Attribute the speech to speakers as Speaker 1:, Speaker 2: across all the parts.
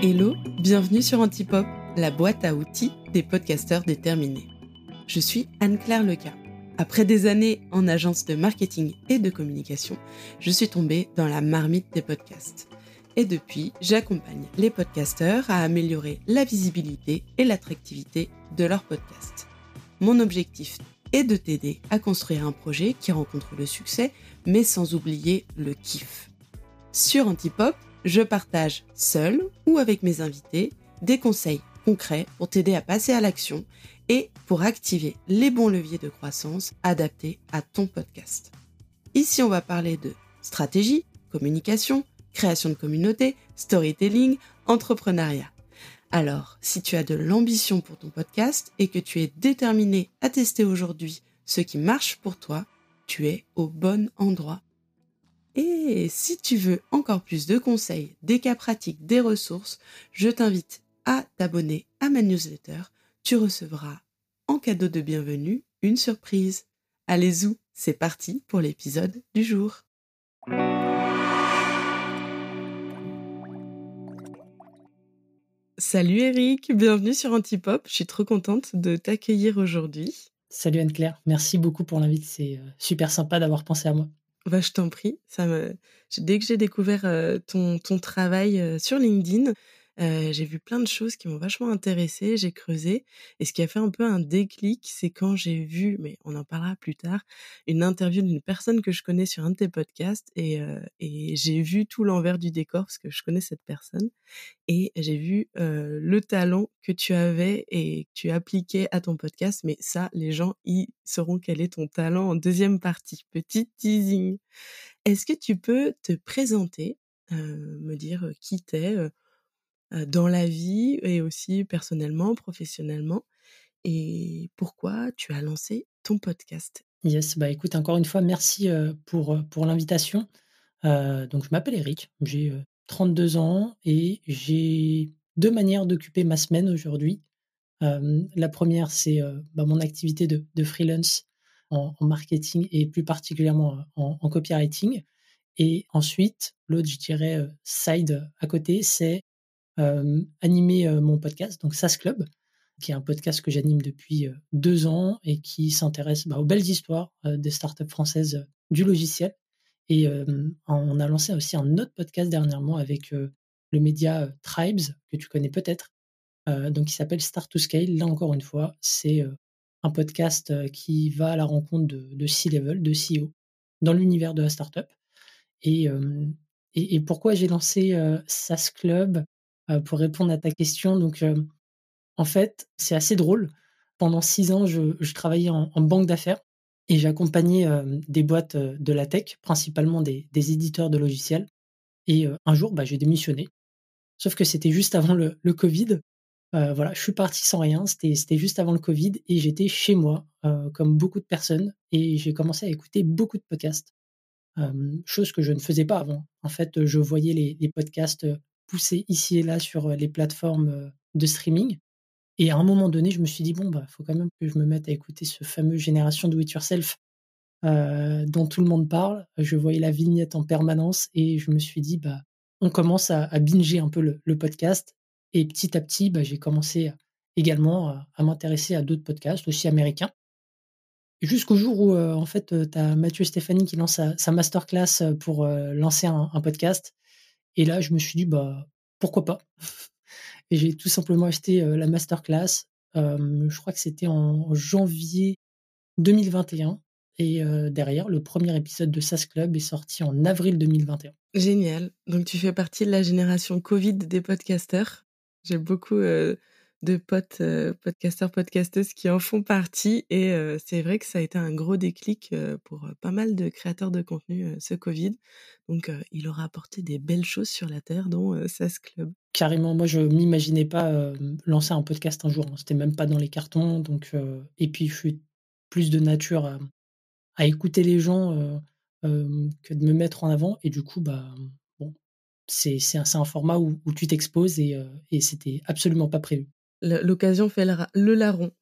Speaker 1: Hello, bienvenue sur Antipop, la boîte à outils des podcasteurs déterminés. Je suis Anne-Claire Leca. Après des années en agence de marketing et de communication, je suis tombée dans la marmite des podcasts. Et depuis, j'accompagne les podcasteurs à améliorer la visibilité et l'attractivité de leurs podcasts. Mon objectif est de t'aider à construire un projet qui rencontre le succès, mais sans oublier le kiff. Sur Antipop, je partage seul ou avec mes invités des conseils concrets pour t'aider à passer à l'action et pour activer les bons leviers de croissance adaptés à ton podcast. Ici, on va parler de stratégie, communication, création de communauté, storytelling, entrepreneuriat. Alors, si tu as de l'ambition pour ton podcast et que tu es déterminé à tester aujourd'hui ce qui marche pour toi, tu es au bon endroit. Et si tu veux encore plus de conseils, des cas pratiques, des ressources, je t'invite à t'abonner à ma newsletter. Tu recevras en cadeau de bienvenue une surprise. Allez y c'est parti pour l'épisode du jour. Salut Eric, bienvenue sur Antipop. Je suis trop contente de t'accueillir aujourd'hui.
Speaker 2: Salut Anne-Claire, merci beaucoup pour l'invite. C'est euh, super sympa d'avoir pensé à moi.
Speaker 1: Bah, je t'en prie. Ça me... Dès que j'ai découvert ton, ton travail sur LinkedIn, j'ai vu plein de choses qui m'ont vachement intéressée, j'ai creusé. Et ce qui a fait un peu un déclic, c'est quand j'ai vu, mais on en parlera plus tard, une interview d'une personne que je connais sur un de tes podcasts. Et, et j'ai vu tout l'envers du décor parce que je connais cette personne. Et j'ai vu le talent que tu avais et que tu appliquais à ton podcast. Mais ça, les gens, ils sauront quel est ton talent en deuxième partie. Petit teasing. Est-ce que tu peux te présenter, me dire qui t'es dans la vie et aussi personnellement, professionnellement et pourquoi tu as lancé ton podcast?
Speaker 2: Yes, bah écoute, encore une fois, merci pour, pour l'invitation. donc, je m'appelle Eric, j'ai 32 ans et j'ai deux manières d'occuper ma semaine aujourd'hui. la première, c'est bah, mon activité de, freelance en, marketing et plus particulièrement en, en copywriting. Et ensuite, l'autre, je dirais, side à côté, c'est euh, animer euh, mon podcast, donc SAS Club, qui est un podcast que j'anime depuis euh, deux ans et qui s'intéresse bah, aux belles histoires des startups françaises du logiciel. Et on a lancé aussi un autre podcast dernièrement avec le média Tribes, que tu connais peut-être, donc qui s'appelle Start to Scale. Là encore une fois, c'est un podcast qui va à la rencontre de, C-level, de CEO, dans l'univers de la startup. Et, et, pourquoi j'ai lancé SAS Club? Pour répondre à ta question. Donc, euh, en fait, c'est assez drôle. Pendant six ans, je, travaillais en, banque d'affaires et j'accompagnais euh, des boîtes de la tech, principalement des, éditeurs de logiciels. Et un jour, bah, j'ai démissionné. Sauf que c'était juste avant le, Covid. voilà, je suis parti sans rien. C'était juste avant le Covid et j'étais chez moi, comme beaucoup de personnes, et j'ai commencé à écouter beaucoup de podcasts. chose que je ne faisais pas avant. En fait, je voyais les podcasts poussé ici et là sur les plateformes de streaming. Et à un moment donné, je me suis dit, bon, bah, faut quand même que je me mette à écouter ce fameux Génération Do It Yourself dont tout le monde parle. Je voyais la vignette en permanence et je me suis dit, bah, on commence à, binger un peu le, podcast. Et petit à petit, bah, j'ai commencé également à, m'intéresser à d'autres podcasts, aussi américains. Jusqu'au jour où, en fait, tu as Mathieu Stéphanie qui lance sa, masterclass pour lancer un, un, podcast. Et là, je me suis dit, bah, pourquoi pas? Et j'ai tout simplement acheté la masterclass. je crois que c'était en janvier 2021. Et derrière, le premier épisode de SAS Club est sorti en avril 2021.
Speaker 1: Génial. Donc, tu fais partie de la génération Covid des podcasters. J'ai beaucoup de potes, podcasteurs, podcasteuses qui en font partie. Et c'est vrai que ça a été un gros déclic pour pas mal de créateurs de contenu, ce Covid. Donc, il aura apporté des belles choses sur la Terre, dont SAS Club.
Speaker 2: Carrément, moi, je m'imaginais pas lancer un podcast un jour. Hein. C'était même pas dans les cartons. Donc, et puis, je suis plus de nature à, écouter les gens que de me mettre en avant. Et du coup, bah, c'est un, un, format où, tu t'exposes et, et c'était absolument pas prévu.
Speaker 1: L'occasion fait le larron.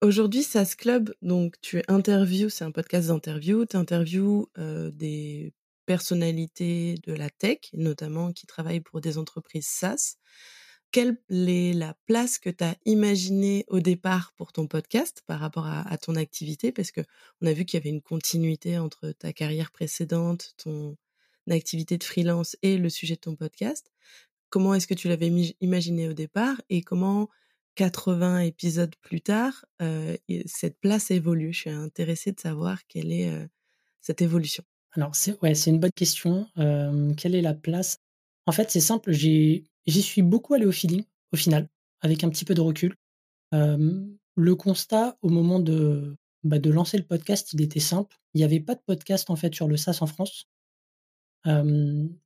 Speaker 1: Aujourd'hui, SAS Club, donc tu interviews, c'est un podcast d'interview, tu interviews des personnalités de la tech, notamment qui travaillent pour des entreprises SaaS. quelle est la place que tu as imaginée au départ pour ton podcast par rapport à, ton activité? Parce que on a vu qu'il y avait une continuité entre ta carrière précédente, ton activité de freelance et le sujet de ton podcast. Comment est-ce que tu l'avais imaginé au départ et comment 80 épisodes plus tard, euh, cette place évolue Je suis intéressée de savoir quelle est euh, cette évolution.
Speaker 2: Alors, c'est une bonne question. quelle est la place? En fait, c'est simple, j'y suis beaucoup allé au feeling, au final, avec un petit peu de recul. le constat au moment de, bah, de lancer le podcast, il était simple. Il n'y avait pas de podcast en fait sur le SaaS en France.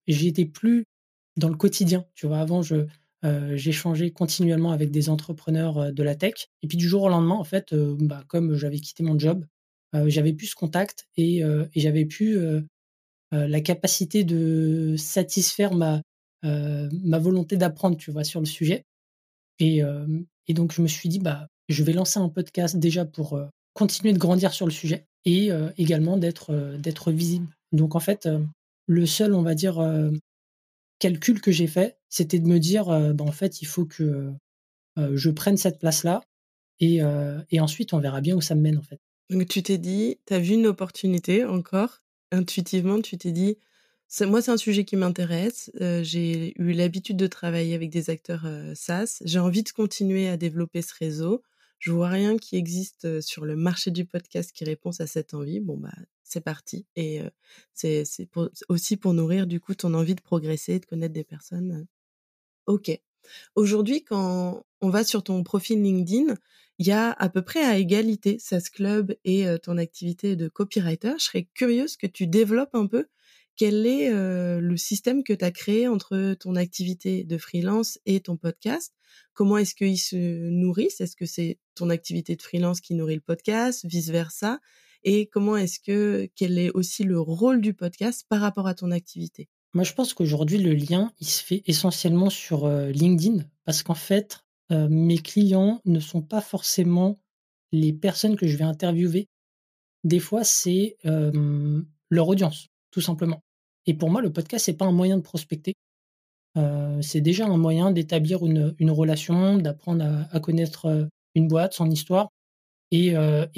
Speaker 2: J'étais plus dans le quotidien. Tu vois, avant, je, j'échangeais continuellement avec des entrepreneurs de la tech. Et puis du jour au lendemain, en fait, bah, comme j'avais quitté mon job, j'avais plus ce contact et, j'avais plus la capacité de satisfaire ma, volonté d'apprendre, tu vois, sur le sujet. Et, et, donc, je me suis dit, bah, je vais lancer un podcast déjà pour continuer de grandir sur le sujet et également d'être d'être visible. Donc, en fait, le seul, on va dire, calcul que j'ai fait, c'était de me dire, bah, en fait, il faut que je prenne cette place-là et, et ensuite, on verra bien où ça me mène, en fait.
Speaker 1: Donc tu t'es dit, tu as vu une opportunité encore, intuitivement, tu t'es dit, moi c'est un sujet qui m'intéresse, euh, j'ai eu l'habitude de travailler avec des acteurs euh, SaaS, j'ai envie de continuer à développer ce réseau, je vois rien qui existe euh, sur le marché du podcast qui répond à cette envie, bon bah c'est parti. Et c'est aussi pour nourrir du coup ton envie de progresser, de connaître des personnes. Ok. Aujourd'hui, quand on va sur ton profil LinkedIn, il y a à peu près à égalité SaaS Club et ton activité de copywriter. Je serais curieuse que tu développes un peu quel est le système que tu as créé entre ton activité de freelance et ton podcast. Comment est-ce qu'ils se nourrissent Est-ce que c'est ton activité de freelance qui nourrit le podcast, vice-versa? Et comment est-ce que, quel est aussi le rôle du podcast par rapport à ton activité?
Speaker 2: Moi, je pense qu'aujourd'hui, le lien, il se fait essentiellement sur LinkedIn parce qu'en fait, mes clients ne sont pas forcément les personnes que je vais interviewer. Des fois, c'est leur audience, tout simplement. Et pour moi, le podcast, c'est pas un moyen de prospecter. c'est déjà un moyen d'établir une, relation, d'apprendre à, connaître une boîte, son histoire. Et,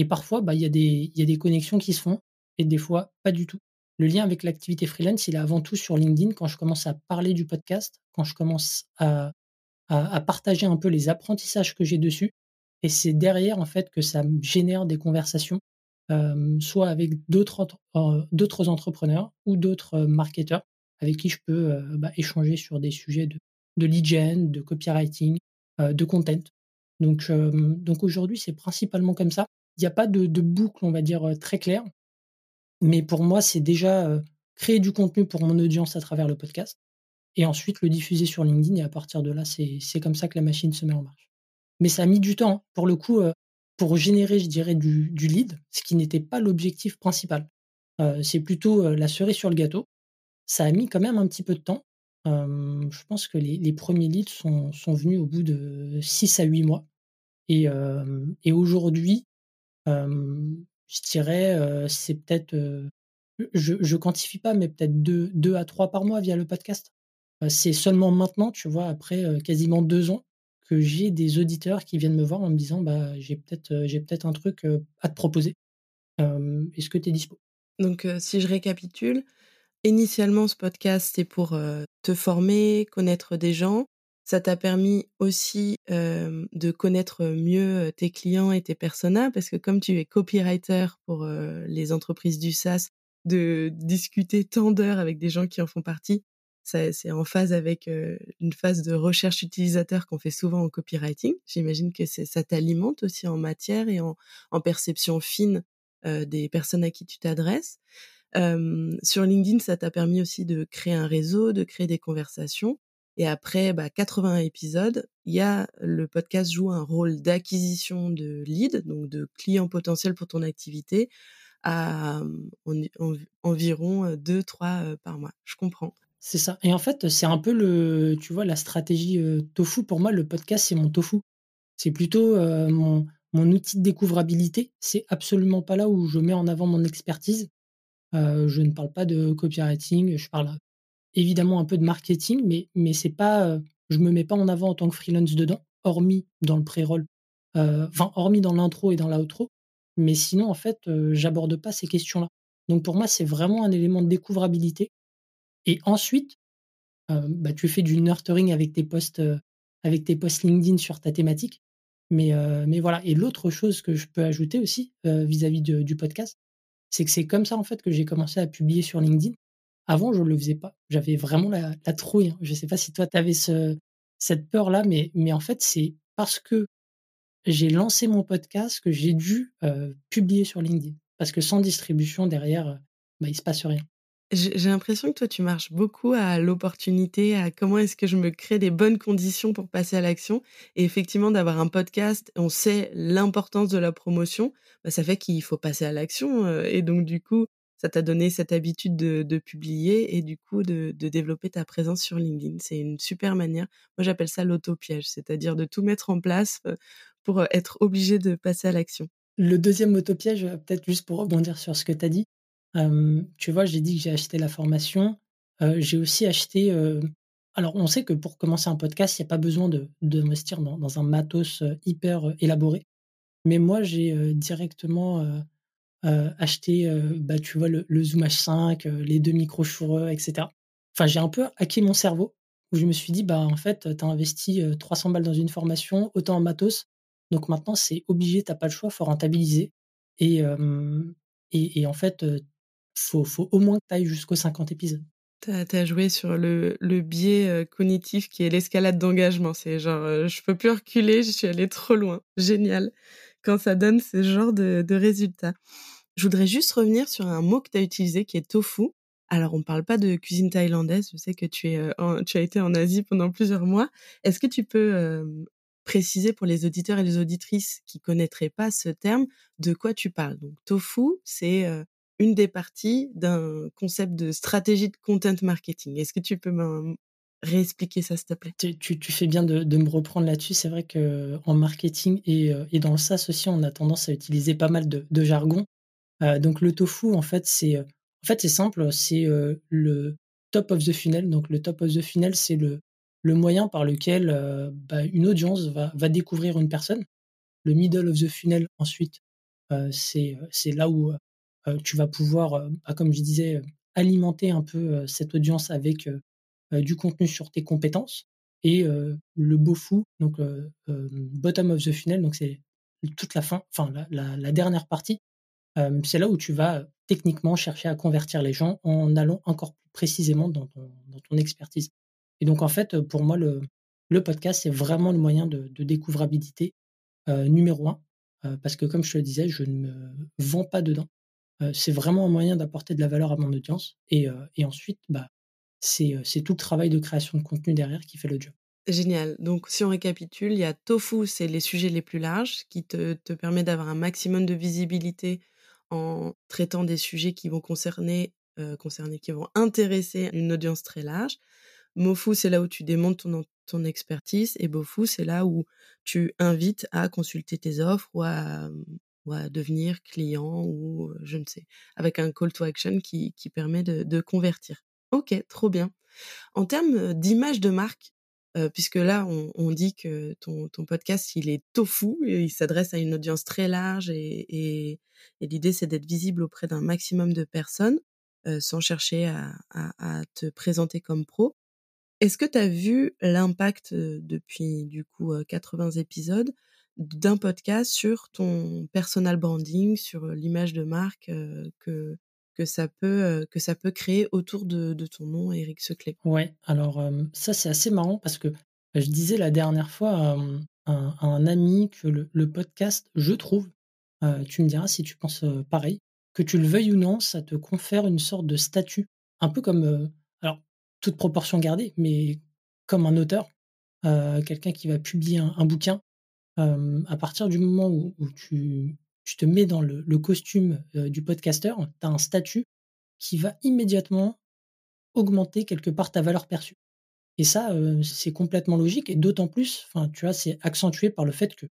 Speaker 2: parfois, bah, il y, y, a des connexions qui se font, et des fois, pas du tout. Le lien avec l'activité freelance, il est avant tout sur LinkedIn. Quand je commence à parler du podcast, quand je commence à, partager un peu les apprentissages que j'ai dessus. Et c'est derrière, en fait, que ça génère des conversations, soit avec d'autres d'autres entrepreneurs ou d'autres marketeurs avec qui je peux bah, échanger sur des sujets de, lead gen, de copywriting, de content. Donc, aujourd'hui, c'est principalement comme ça. Il n'y a pas de, boucle, on va dire, très claire. Mais pour moi, c'est déjà créer du contenu pour mon audience à travers le podcast et ensuite le diffuser sur LinkedIn. Et à partir de là, c'est comme ça que la machine se met en marche. Mais ça a mis du temps, hein. pour le coup, pour générer, je dirais, du, lead, ce qui n'était pas l'objectif principal. C'est plutôt la cerise sur le gâteau. Ça a mis quand même un petit peu de temps. je pense que les, les premiers leads sont, sont, venus au bout de 6 à 8 mois. Et, et aujourd'hui, je dirais, c'est peut-être, je, je quantifie pas, mais peut-être 2 deux, à 3 par mois via le podcast. C'est seulement maintenant, tu vois, après quasiment deux ans, que j'ai des auditeurs qui viennent me voir en me disant bah, j'ai peut-être j'ai peut-être un truc à te proposer. Est-ce que tu es dispo?
Speaker 1: Donc, si je récapitule, initialement, ce podcast, c'est pour te former, connaître des gens. Ça t'a permis aussi de connaître mieux tes clients et tes personas, parce que comme tu es copywriter pour les entreprises du SaaS, de discuter tant d'heures avec des gens qui en font partie, c'est en phase avec une phase de recherche utilisateur qu'on fait souvent en copywriting. J'imagine que ça t'alimente aussi en matière et en, perception fine des personnes à qui tu t'adresses. sur LinkedIn, ça t'a permis aussi de créer un réseau, de créer des conversations. Et après bah, 80 épisodes, il y a le podcast joue un rôle d'acquisition de leads, donc de clients potentiels pour ton activité, à environ 2-3 par mois. Je comprends.
Speaker 2: C'est ça. Et en fait, c'est un peu le, tu vois, la stratégie tofu. Pour moi, le podcast, c'est mon tofu. C'est plutôt mon, mon, outil de découvrabilité. C'est absolument pas là où je mets en avant mon expertise. je ne parle pas de copywriting. Je parle évidemment un peu de marketing, mais mais c'est pas je me mets pas en avant en tant que freelance dedans, hormis dans le pré-roll, enfin, hormis dans l'intro et dans l'outro. Mais sinon, en fait, j'aborde pas ces questions-là. Donc pour moi, c'est vraiment un élément de découvrabilité. Et ensuite, bah, tu fais du nurturing avec tes posts, avec tes posts LinkedIn sur ta thématique. Mais, mais voilà. Et l'autre chose que je peux ajouter aussi vis-à-vis du podcast, c'est que c'est comme ça en fait que j'ai commencé à publier sur LinkedIn. Avant, je ne le faisais pas. J'avais vraiment la, trouille. Hein. Je ne sais pas si toi, tu avais ce, cette peur-là, mais, en fait, c'est parce que j'ai lancé mon podcast que j'ai dû publier sur LinkedIn. Parce que sans distribution derrière, bah, il ne se passe rien.
Speaker 1: J'ai l'impression que toi, tu marches beaucoup à l'opportunité, à comment est-ce que je me crée des bonnes conditions pour passer à l'action. Et effectivement, d'avoir un podcast, on sait l'importance de la promotion, bah, ça fait qu'il faut passer à l'action. et donc, du coup, ça t'a donné cette habitude de, publier et du coup de, développer ta présence sur LinkedIn. C'est une super manière. Moi, j'appelle ça l'auto-piège, c'est-à-dire de tout mettre en place pour être obligé de passer à l'action.
Speaker 2: Le deuxième auto-piège, peut-être juste pour rebondir sur ce que tu as dit, tu vois, j'ai dit que j'ai acheté la formation. j'ai aussi acheté. alors, on sait que pour commencer un podcast, il n'y a pas besoin de dans, dans, un matos hyper élaboré. Mais moi, j'ai directement acheté, bah, tu vois, le, Zoom H5, les deux micros Shure, etc. Enfin, j'ai un peu hacké mon cerveau où je me suis dit, bah, en fait, tu as investi 300 balles dans une formation, autant en matos. Donc maintenant, c'est obligé, tu n'as pas le choix, faut rentabiliser. Et, et, et, en fait, faut, faut au moins que tu ailles jusqu'aux 50 épisodes.
Speaker 1: Tu as, joué sur le, le biais euh, cognitif qui est l'escalade d'engagement. C'est genre, euh, je peux plus reculer, je suis allé trop loin. Génial. Quand ça donne ce genre de, de résultats. Je voudrais juste revenir sur un mot que tu as utilisé qui est tofu. Alors, on parle pas de cuisine thaïlandaise. Je sais que euh, tu as été en Asie pendant plusieurs mois. Est-ce que tu peux préciser pour les auditeurs et les auditrices qui connaîtraient pas ce terme de quoi tu parles? Donc, tofu, c'est une des parties d'un concept de stratégie de content marketing. Est-ce que tu peux me réexpliquer ça, s'il te plaît?
Speaker 2: Tu, fais bien de, me reprendre là-dessus. C'est vrai qu'en marketing euh, et, dans le SaaS aussi, on a tendance à utiliser pas mal de, jargon. Euh, donc le tofu, en fait, c'est euh, en fait c'est simple, c'est le top of the funnel. Donc le top of the funnel, c'est le, le moyen par lequel bah, une audience va, va découvrir une personne. Le middle of the funnel, ensuite, c'est là où tu vas pouvoir, bah, comme je disais, alimenter un peu cette audience avec du contenu sur tes compétences. Et le beau fou, donc bottom of the funnel, donc c'est toute la fin, enfin la, dernière partie, c'est là où tu vas techniquement chercher à convertir les gens en allant encore plus précisément dans ton, expertise. Et donc en fait, pour moi, le, podcast, c'est vraiment le moyen de, découvrabilité numéro un, parce que comme je te le disais, je ne me vends pas dedans c'est vraiment un moyen d'apporter de la valeur à mon audience. Et, ensuite, bah, c'est tout le travail de création de contenu derrière qui fait le job.
Speaker 1: Génial. Donc, si on récapitule, il y a Tofu, c'est les sujets les plus larges, qui te, te permet d'avoir un maximum de visibilité en traitant des sujets qui vont concerner, concerner qui vont intéresser une audience très large. Mofu, c'est là où tu démontes ton, ton expertise. Et Bofu, c'est là où tu invites à consulter tes offres ou à, ou à devenir client ou je ne sais, avec un call to action qui, qui permet de, de, convertir. Ok, trop bien. En termes d'image de marque, puisque là on, on, dit que ton, ton podcast il est tofu, il s'adresse à une audience très large et, et, et l'idée c'est d'être visible auprès d'un maximum de personnes sans chercher à, à, à, te présenter comme pro. Est-ce que tu as vu l'impact depuis du coup 80 épisodes d'un podcast sur ton personal branding, sur l'image de marque que que ça peut que ça peut créer autour de, ton nom, Eric Seclet.
Speaker 2: Ouais, alors ça c'est assez marrant parce que je disais la dernière fois à, un ami que le, podcast, je trouve, tu me diras si tu penses pareil, que tu le veuilles ou non, ça te confère une sorte de statut, un peu comme, alors toute proportion gardée, mais comme un auteur, quelqu'un qui va publier un bouquin à partir du moment où, tu, te mets dans le, costume du podcasteur, tu as un statut qui va immédiatement augmenter quelque part ta valeur perçue. Et ça, c'est complètement logique, et d'autant plus, tu c'est accentué par le fait que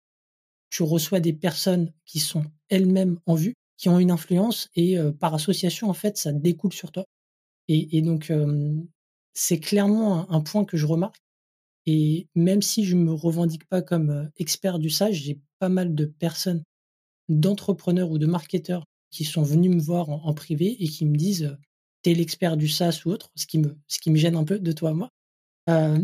Speaker 2: tu reçois des personnes qui sont elles-mêmes en vue, qui ont une influence, et par association, en fait, ça découle sur toi. Et, donc, c'est clairement un, point que je remarque, Et même si je me revendique pas comme expert du SaaS, j'ai pas mal de personnes, d'entrepreneurs ou de marketeurs qui sont venus me voir en, privé et qui me disent tu es l'expert du SaaS ou autre, ce qui me, ce qui me gêne un peu de toi à moi.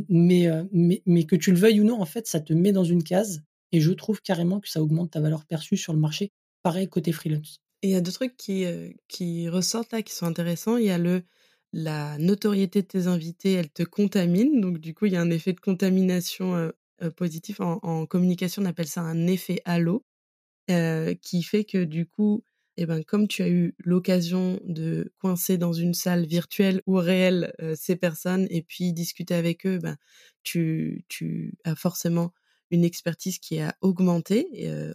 Speaker 2: mais, mais, mais que tu le veuilles ou non, en fait, ça te met dans une case et je trouve carrément que ça augmente ta valeur perçue sur le marché. Pareil côté freelance.
Speaker 1: Il y a deux trucs qui, qui ressortent là, qui sont intéressants. Il y a le la notoriété de tes invités, elle te contamine. Donc, du coup, il y a un effet de contamination positif. En, communication, on appelle ça un effet halo, qui fait que, du coup, eh ben, comme tu as eu l'occasion de coincer dans une salle virtuelle ou réelle ces personnes et puis discuter avec eux, ben, tu, as forcément une expertise qui a augmenté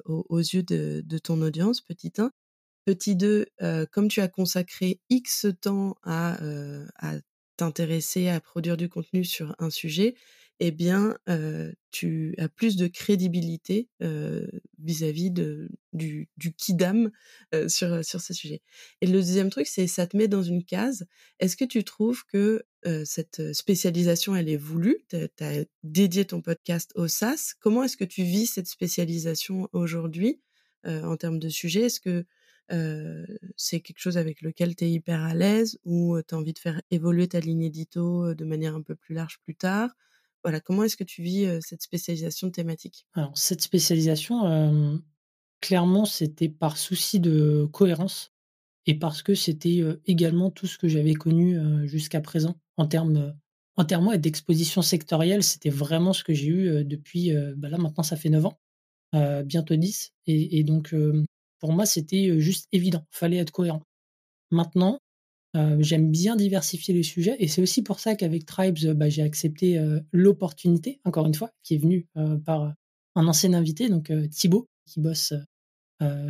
Speaker 1: aux, yeux de, ton audience, petit 1. Petit 2, comme tu as consacré X temps à t'intéresser, à produire du contenu sur un sujet, eh bien, tu as plus de crédibilité vis-à-vis de, du, du kidam sur, sur ce sujet. Et le deuxième truc, c'est ça te met dans une case. Est-ce que tu trouves que cette spécialisation, elle est voulue? Tu as dédié ton podcast au SaaS. Comment est-ce que tu vis cette spécialisation aujourd'hui en termes de sujet? Est-ce que c'est quelque chose avec lequel tu es hyper à l'aise ou tu as envie de faire évoluer ta ligne édito de manière un peu plus large plus tard? Voilà, comment est-ce que tu vis cette spécialisation thématique?
Speaker 2: Alors, cette spécialisation, clairement, c'était par souci de cohérence et parce que c'était également tout ce que j'avais connu jusqu'à présent en termes en termes d'exposition sectorielle, c'était vraiment ce que j'ai eu depuis, bah là maintenant ça fait 9 ans, bientôt 10 et, donc pour moi, c'était juste évident. Fallait être cohérent. Maintenant, j'aime bien diversifier les sujets et c'est aussi pour ça qu'avec Tribes, bah, j'ai accepté l'opportunité, encore une fois, qui est venue par un ancien invité, donc Thibaut, qui bosse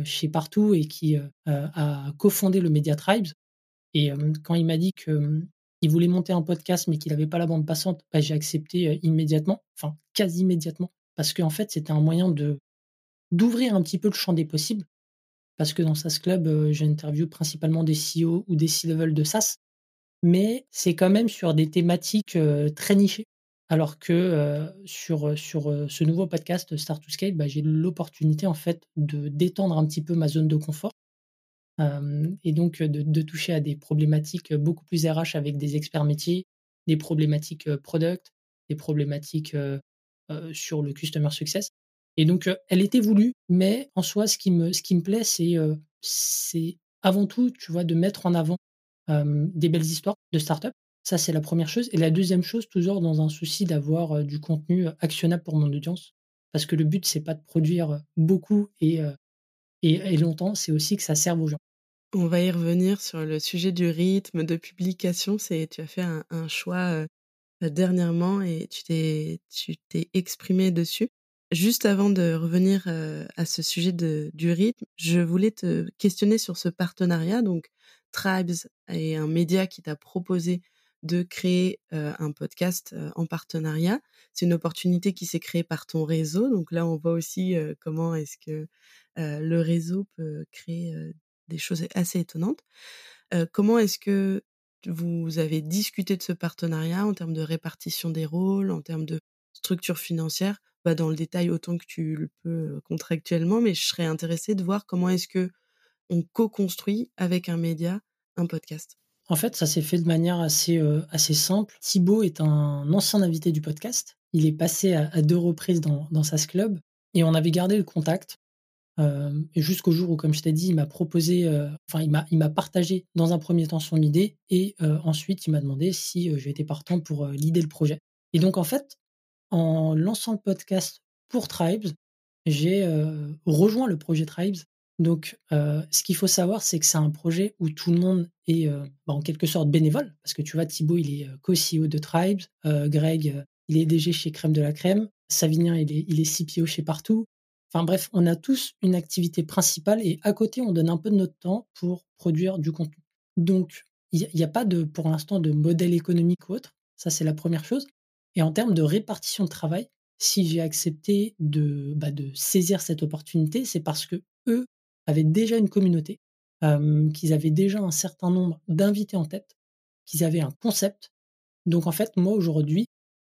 Speaker 2: chez Partout et qui a cofondé le Media Tribes. Et quand il m'a dit qu'il voulait monter un podcast mais qu'il n'avait pas la bande passante, bah, j'ai accepté immédiatement, enfin quasi immédiatement, parce qu'en fait c'était un moyen de d'ouvrir un petit peu le champ des possibles parce que dans SaaS Club, j'interviewe principalement des CEO ou des C-level de SaaS, mais c'est quand même sur des thématiques très nichées. Alors que sur, sur ce nouveau podcast Start to Scale, bah, j'ai l'opportunité en fait de d'étendre un petit peu ma zone de confort et donc de, toucher à des problématiques beaucoup plus RH avec des experts métiers, des problématiques product, des problématiques sur le customer success. Et donc, elle était voulue, mais en soi, ce qui me, ce qui me plaît, c'est, c'est avant tout, tu vois, de mettre en avant des belles histoires de start-up. Ça, c'est la première chose. Et la deuxième chose, toujours dans un souci d'avoir du contenu actionnable pour mon audience. Parce que le but, c'est pas de produire beaucoup et, et, longtemps, c'est aussi que ça serve aux gens.
Speaker 1: On va y revenir sur le sujet du rythme de publication. C'est, tu as fait un, un choix dernièrement et tu t'es, tu t'es exprimé dessus. Juste avant de revenir à ce sujet du rythme, je voulais te questionner sur ce partenariat. Donc, Tribes est un média qui t'a proposé de créer un podcast en partenariat. C'est une opportunité qui s'est créée par ton réseau. Donc là, on voit aussi comment est-ce que le réseau peut créer des choses assez étonnantes. comment est-ce que vous avez discuté de ce partenariat en termes de répartition des rôles, en termes de structure financière dans le détail autant que tu le peux contractuellement, mais je serais intéressée de voir comment est-ce que on co-construit avec un média un podcast.
Speaker 2: En fait, ça s'est fait de manière assez, assez simple. Thibaut est un ancien invité du podcast. Il est passé à, deux reprises dans, dans SAS Club et on avait gardé le contact jusqu'au jour où, comme je t'ai dit, il m'a proposé, enfin, il m'a, il m'a partagé dans un premier temps son idée et ensuite il m'a demandé si j'étais partant pour l'idée le projet. Et donc, en fait, en lançant le podcast pour Tribes, j'ai rejoint le projet Tribes. Donc, ce qu'il faut savoir, c'est que c'est un projet où tout le monde est bah, en quelque sorte bénévole, parce que tu vois, Thibaut, il est co-CEO de Tribes, Greg, il est DG chez Crème de la Crème, Savinien, il est, il est CPO chez Partout. Enfin bref, on a tous une activité principale et à côté, on donne un peu de notre temps pour produire du contenu. Donc, il n'y a, pas de, pour l'instant de modèle économique ou autre. Ça, c'est la première chose. Et en termes de répartition de travail, si j'ai accepté de, bah, de saisir cette opportunité, c'est parce que eux avaient déjà une communauté, qu'ils avaient déjà un certain nombre d'invités en tête, qu'ils avaient un concept. Donc en fait, moi aujourd'hui,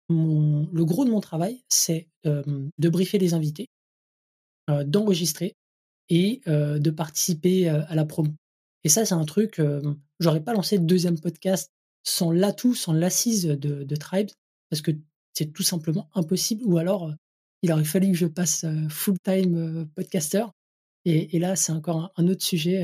Speaker 2: le gros de mon travail, c'est de briefer les invités, d'enregistrer et de participer à la promo. Et ça, c'est un truc, j'aurais pas lancé de deuxième podcast sans l'atout, sans l'assise de, de Tribes, parce que c'est tout simplement impossible. Ou alors, il aurait fallu que je passe full-time podcaster. Et, là, c'est encore un, autre sujet.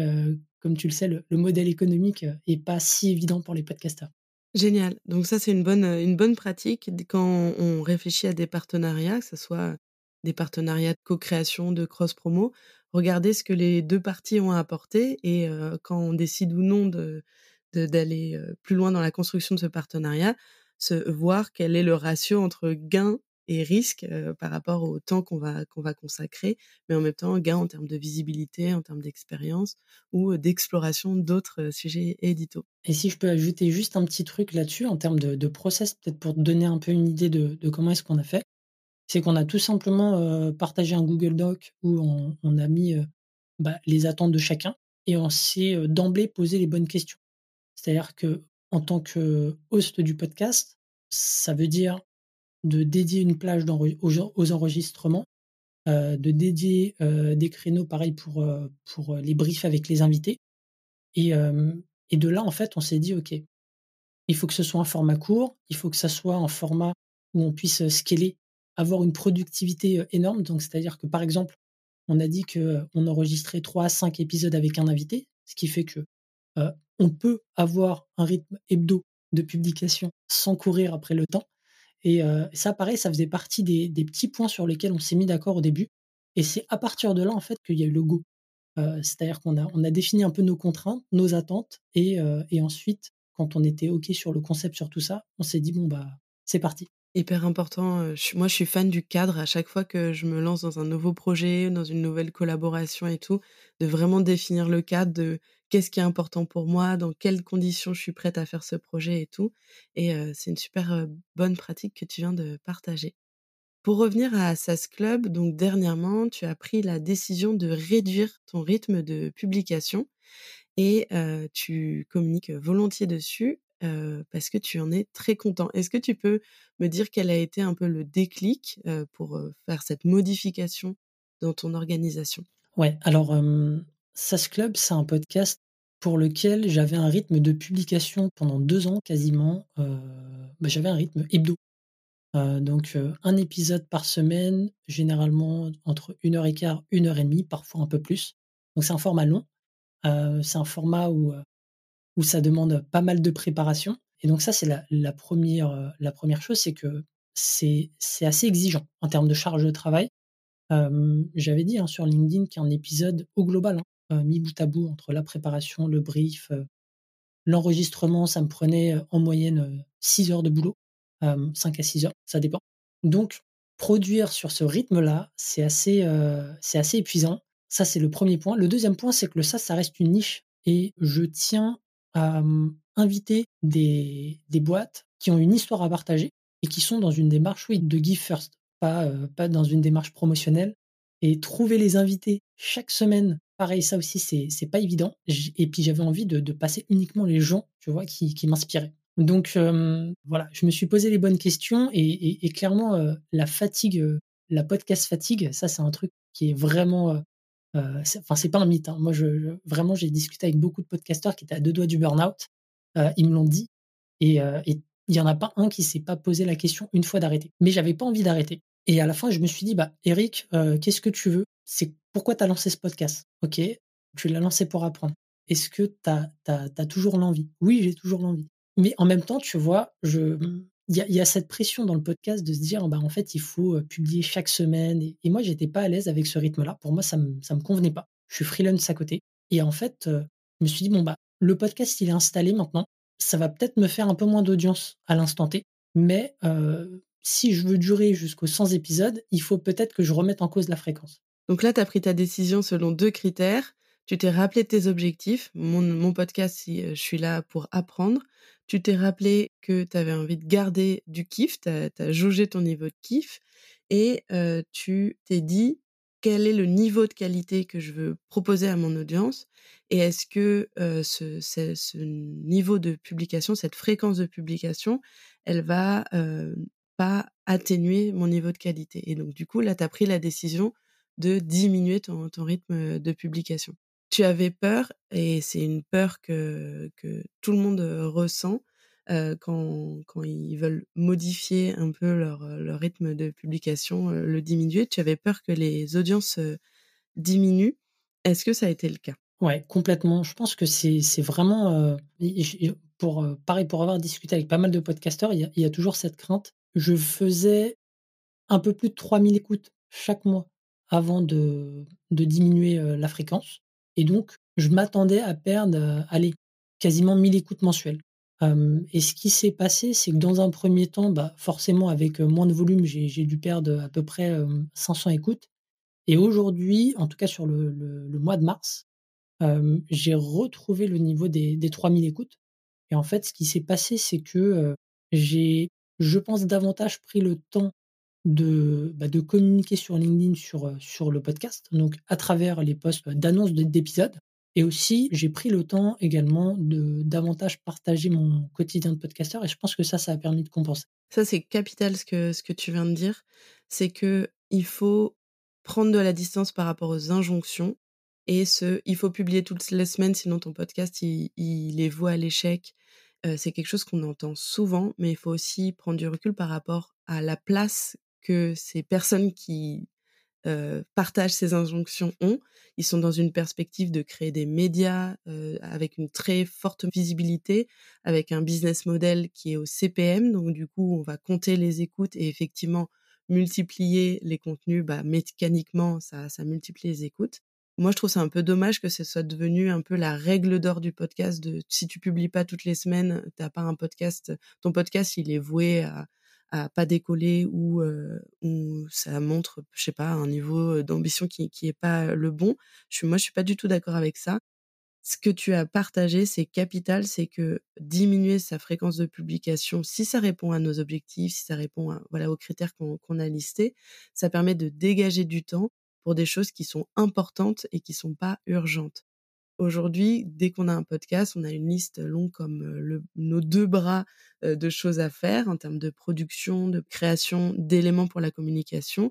Speaker 2: comme tu le sais, le, modèle économique est pas si évident pour les podcasters.
Speaker 1: Génial. Donc ça, c'est une bonne, une bonne pratique quand on réfléchit à des partenariats, que ce soit des partenariats de co-création, de cross-promo. Regardez ce que les deux parties ont à apporter et quand on décide ou non de d'aller plus loin dans la construction de ce partenariat, se voir quel est le ratio entre gain et risque par rapport au temps qu'on va qu'on va consacrer, mais en même temps gain en termes de visibilité, en termes d'expérience ou d'exploration d'autres sujets édito.
Speaker 2: Et si je peux ajouter juste un petit truc là-dessus en termes de, process, peut-être pour te donner un peu une idée de, comment est-ce qu'on a fait, c'est qu'on a tout simplement partagé un Google Doc où on, a mis bah, les attentes de chacun et on s'est d'emblée posé les bonnes questions. C'est-à-dire que en tant que host du podcast, ça veut dire de dédier une plage aux, enregistrements, de dédier des créneaux pareil pour, pour les briefs avec les invités. Et, et de là, en fait, on s'est dit, OK, il faut que ce soit un format court, il faut que ça soit un format où on puisse scaler, avoir une productivité énorme. Donc, c'est-à-dire que, par exemple, on a dit qu'on enregistrait 3 à 5 épisodes avec un invité, ce qui fait que on peut avoir un rythme hebdo de publication sans courir après le temps. Et ça, pareil, ça faisait partie des, petits points sur lesquels on s'est mis d'accord au début. Et c'est à partir de là, en fait, qu'il y a eu le go. C'est-à-dire qu'on a, on a défini un peu nos contraintes, nos attentes. Et, et ensuite, quand on était OK sur le concept, sur tout ça, on s'est dit, bon, bah, c'est parti
Speaker 1: hyper important. moi, je suis fan du cadre. À chaque fois que je me lance dans un nouveau projet, dans une nouvelle collaboration et tout, de vraiment définir le cadre de qu'est-ce qui est important pour moi, dans quelles conditions je suis prête à faire ce projet et tout. Et c'est une super bonne pratique que tu viens de partager. Pour revenir à SAS Club, donc dernièrement, tu as pris la décision de réduire ton rythme de publication et tu communiques volontiers dessus parce que tu en es très content. Est-ce que tu peux me dire quel a été un peu le déclic pour faire cette modification dans ton organisation?
Speaker 2: Ouais, alors SAS Club, c'est un podcast pour lequel j'avais un rythme de publication pendant deux ans quasiment. Bah, j'avais un rythme hebdo. donc un épisode par semaine, généralement entre une heure et quart, une heure et demie, parfois un peu plus. Donc c'est un format long. c'est un format où où ça demande pas mal de préparation. Et donc ça, c'est la, première, euh, la première chose, c'est que c'est assez exigeant en termes de charge de travail. J'avais dit hein, sur LinkedIn qu'un épisode au global, hein, euh, mis bout à bout entre la préparation, le brief, euh, l'enregistrement, ça me prenait en moyenne 6 heures de boulot, 5 à 6 heures, ça dépend. Donc, produire sur ce rythme-là, c'est assez, c'est assez épuisant. Ça, c'est le premier point. Le deuxième point, c'est que le SaaS, ça reste une niche et je tiens à inviter des, des boîtes qui ont une histoire à partager et qui sont dans une démarche, oui, de give first, pas, pas dans une démarche promotionnelle. Et trouver les invités chaque semaine, pareil, ça aussi, c'est, pas évident. Et puis, j'avais envie de, passer uniquement les gens, tu vois, qui, m'inspiraient. Donc, voilà, je me suis posé les bonnes questions et, clairement, la fatigue, la podcast fatigue, ça, c'est un truc qui est vraiment enfin, c'est pas un mythe. Hein. Moi, je, vraiment, j'ai discuté avec beaucoup de podcasteurs qui étaient à deux doigts du burn-out. Ils me l'ont dit. Et il y en a pas un qui s'est pas posé la question une fois d'arrêter. Mais j'avais pas envie d'arrêter. Et à la fin, je me suis dit, bah, Eric, qu'est-ce que tu veux? C'est pourquoi tu as lancé ce podcast? Ok, tu l'as lancé pour apprendre. Est-ce que tu as, toujours l'envie? Oui, j'ai toujours l'envie. Mais en même temps, tu vois, il y, a cette pression dans le podcast de se dire, bah, en fait, il faut publier chaque semaine. Et, moi, moi, j'étais pas à l'aise avec ce rythme-là. Pour moi, ça me, me convenait pas. Je suis freelance à côté. Et en fait, je me suis dit, bon, bah, le podcast, il est installé maintenant. Ça va peut-être me faire un peu moins d'audience à l'instant T. Mais si je veux durer jusqu'aux 100 épisodes, il faut peut-être que je remette en cause la fréquence.
Speaker 1: Donc là, tu as pris ta décision selon deux critères. Tu t'es rappelé tes objectifs. Mon, podcast, je suis là pour apprendre tu t'es rappelé que tu avais envie de garder du kiff, tu as, jaugé ton niveau de kiff et tu t'es dit quel est le niveau de qualité que je veux proposer à mon audience? Et est-ce que ce, ce, niveau de publication, cette fréquence de publication, elle va pas atténuer mon niveau de qualité? Et donc, du coup, là, tu as pris la décision de diminuer ton, ton rythme de publication. Tu avais peur, et c'est une peur que, que tout le monde ressent euh, quand, quand ils veulent modifier un peu leur, leur rythme de publication, euh, le diminuer. Tu avais peur que les audiences euh, diminuent. Est-ce que ça a été le cas?
Speaker 2: Ouais, complètement. Je pense que c'est vraiment, pour, pareil, pour avoir discuté avec pas mal de podcasteurs, il y a toujours cette crainte. Je faisais un peu plus de 3000 écoutes chaque mois avant de, de diminuer la fréquence. Et donc, je m'attendais à perdre, allez, quasiment 1000 écoutes mensuelles. et ce qui s'est passé, c'est que dans un premier temps, bah, forcément, avec moins de volume, j'ai dû perdre à peu près 500 écoutes. Et aujourd'hui, en tout cas sur le, le mois de mars, j'ai retrouvé le niveau des, des 3000 écoutes. Et en fait, ce qui s'est passé, c'est que j'ai, je pense, davantage pris le temps de, bah, de communiquer sur LinkedIn sur, sur le podcast, donc à travers les posts d'annonces d'épisodes. Et aussi, j'ai pris le temps également de davantage partager mon quotidien de podcasteur et je pense que ça, ça a permis de compenser.
Speaker 1: Ça, c'est capital ce que, ce que tu viens de dire. C'est que il faut prendre de la distance par rapport aux injonctions et ce, il faut publier toutes les semaines, sinon ton podcast, il, il est voué à l'échec. c'est quelque chose qu'on entend souvent, mais il faut aussi prendre du recul par rapport à la place que ces personnes qui partagent ces injonctions ont. Ils sont dans une perspective de créer des médias avec une très forte visibilité, avec un business model qui est au CPM. Donc du coup, on va compter les écoutes et effectivement multiplier les contenus. Bah, mécaniquement, ça, ça multiplie les écoutes. Moi, je trouve ça un peu dommage que ce soit devenu un peu la règle d'or du podcast. De si tu publies pas toutes les semaines, t'as pas un podcast. Ton podcast, il est voué à, à pas décoller ou ou ça montre, je sais pas, un niveau d'ambition qui qui est pas le bon. Je suis, moi, je suis pas du tout d'accord avec ça. Ce que tu as partagé, c'est capital, c'est que diminuer sa fréquence de publication, si ça répond à nos objectifs, si ça répond à, voilà aux critères qu'on qu'on a listés, ça permet de dégager du temps pour des choses qui sont importantes et qui sont pas urgentes. Aujourd'hui, dès qu'on a un podcast, on a une liste longue comme le, nos deux bras de choses à faire en termes de production, de création, d'éléments pour la communication.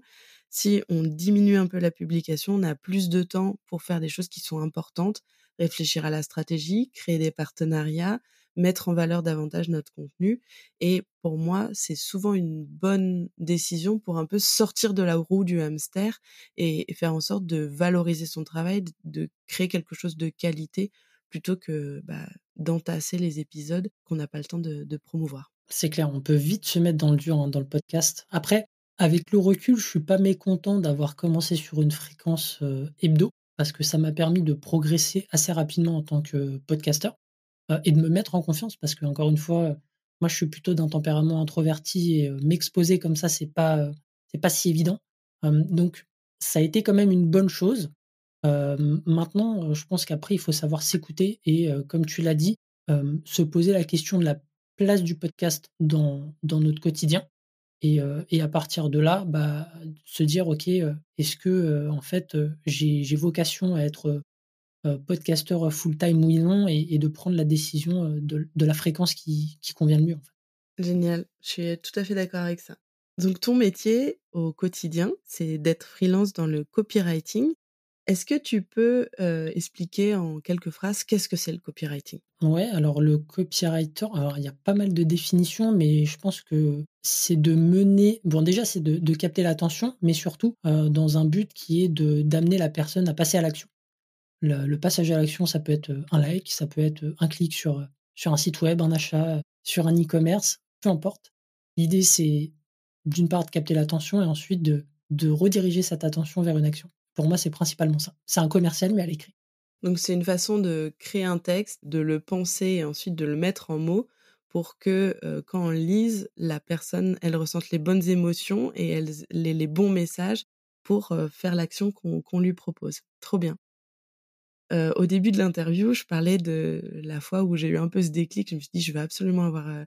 Speaker 1: Si on diminue un peu la publication, on a plus de temps pour faire des choses qui sont importantes, réfléchir à la stratégie, créer des partenariats, mettre en valeur davantage notre contenu. Et pour moi, c'est souvent une bonne décision pour un peu sortir de la roue du hamster et, faire en sorte de valoriser son travail, de, créer quelque chose de qualité plutôt que bah, d'entasser les épisodes qu'on n'a pas le temps de, promouvoir.
Speaker 2: C'est clair, on peut vite se mettre dans le dur hein, dans le podcast. Après, avec le recul, je suis pas mécontent d'avoir commencé sur une fréquence hebdo parce que ça m'a permis de progresser assez rapidement en tant que podcasteur. Euh, et de me mettre en confiance parce que encore une fois, moi je suis plutôt d'un tempérament introverti et m'exposer comme ça c'est pas c'est pas si évident. donc ça a été quand même une bonne chose. maintenant, je pense qu'après il faut savoir s'écouter et comme tu l'as dit, se poser la question de la place du podcast dans dans notre quotidien. Et, et, à partir de là, bah, se dire ok, est-ce que en fait j'ai vocation à être euh, podcasteur full-time ou non et, de prendre la décision euh, de, la fréquence qui, convient le mieux.
Speaker 1: Génial, je suis tout à fait d'accord avec ça. Donc ton métier au quotidien, c'est d'être freelance dans le copywriting. Est-ce que tu peux euh, expliquer en quelques phrases qu'est-ce que c'est le copywriting?
Speaker 2: Ouais, alors le copywriter, alors il y a pas mal de définitions, mais je pense que c'est de mener, bon déjà c'est de, capter l'attention, mais surtout dans un but qui est de d'amener la personne à passer à l'action. Le, passage à l'action, ça peut être un like, ça peut être un clic sur, sur un site web, un achat, sur un e-commerce, peu importe. L'idée, c'est d'une part de capter l'attention et ensuite de, de rediriger cette attention vers une action. Pour moi, c'est principalement ça. C'est un commercial, mais à l'écrit.
Speaker 1: Donc, c'est une façon de créer un texte, de le penser et ensuite de le mettre en mots pour que quand on lise, la personne, elle ressente les bonnes émotions et elle, les, bons messages pour faire l'action qu'on lui propose. Trop bien au début de l'interview, je parlais de la fois où j'ai eu un peu ce déclic. Je me suis dit, je vais absolument avoir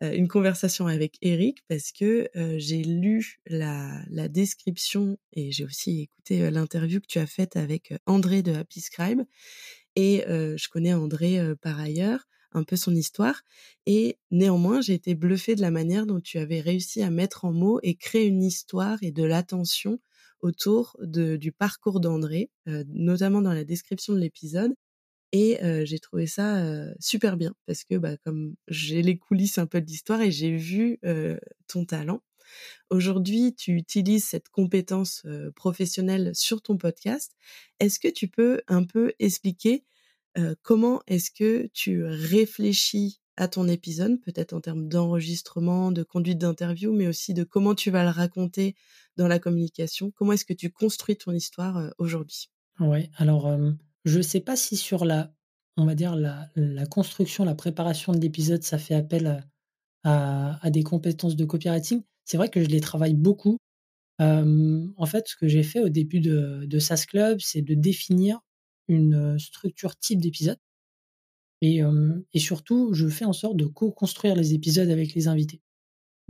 Speaker 1: une conversation avec Eric parce que j'ai lu la, la, description et j'ai aussi écouté l'interview que tu as faite avec André de Happy Scribe. Et je connais André par ailleurs. un peu son histoire. Et néanmoins, j'ai été bluffée de la manière dont tu avais réussi à mettre en mots et créer une histoire et de l'attention autour de, du parcours d'André, euh, notamment dans la description de l'épisode. Et euh, j'ai trouvé ça euh, super bien parce que bah, comme j'ai les coulisses un peu de l'histoire et j'ai vu ton talent. Aujourd'hui, tu utilises cette compétence professionnelle sur ton podcast. Est-ce que tu peux un peu expliquer comment est-ce que tu réfléchis à ton épisode, peut-être en termes d'enregistrement, de conduite d'interview, mais aussi de comment tu vas le raconter dans la communication. Comment est-ce que tu construis ton histoire aujourd'hui?
Speaker 2: Ouais, alors je ne sais pas si sur la, on va dire la, construction, la préparation de l'épisode, ça fait appel à, des compétences de copywriting. C'est vrai que je les travaille beaucoup. en fait, ce que j'ai fait au début de, de SAS Club, c'est de définir une structure type d'épisode. Et, et, surtout, je fais en sorte de co-construire les épisodes avec les invités.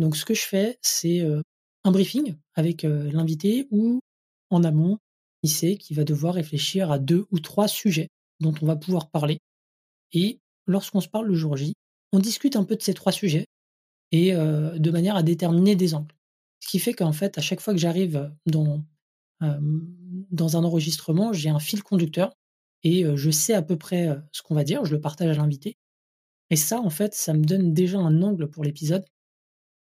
Speaker 2: Donc, ce que je fais, c'est un briefing avec l'invité où, en amont, il sait qu'il va devoir réfléchir à deux ou trois sujets dont on va pouvoir parler. Et lorsqu'on se parle le jour J, on discute un peu de ces trois sujets et de manière à déterminer des angles. Ce qui fait qu'en fait, à chaque fois que j'arrive dans, dans un enregistrement, j'ai un fil conducteur et je sais à peu près ce qu'on va dire, je le partage à l'invité. Et ça, en fait, ça me donne déjà un angle pour l'épisode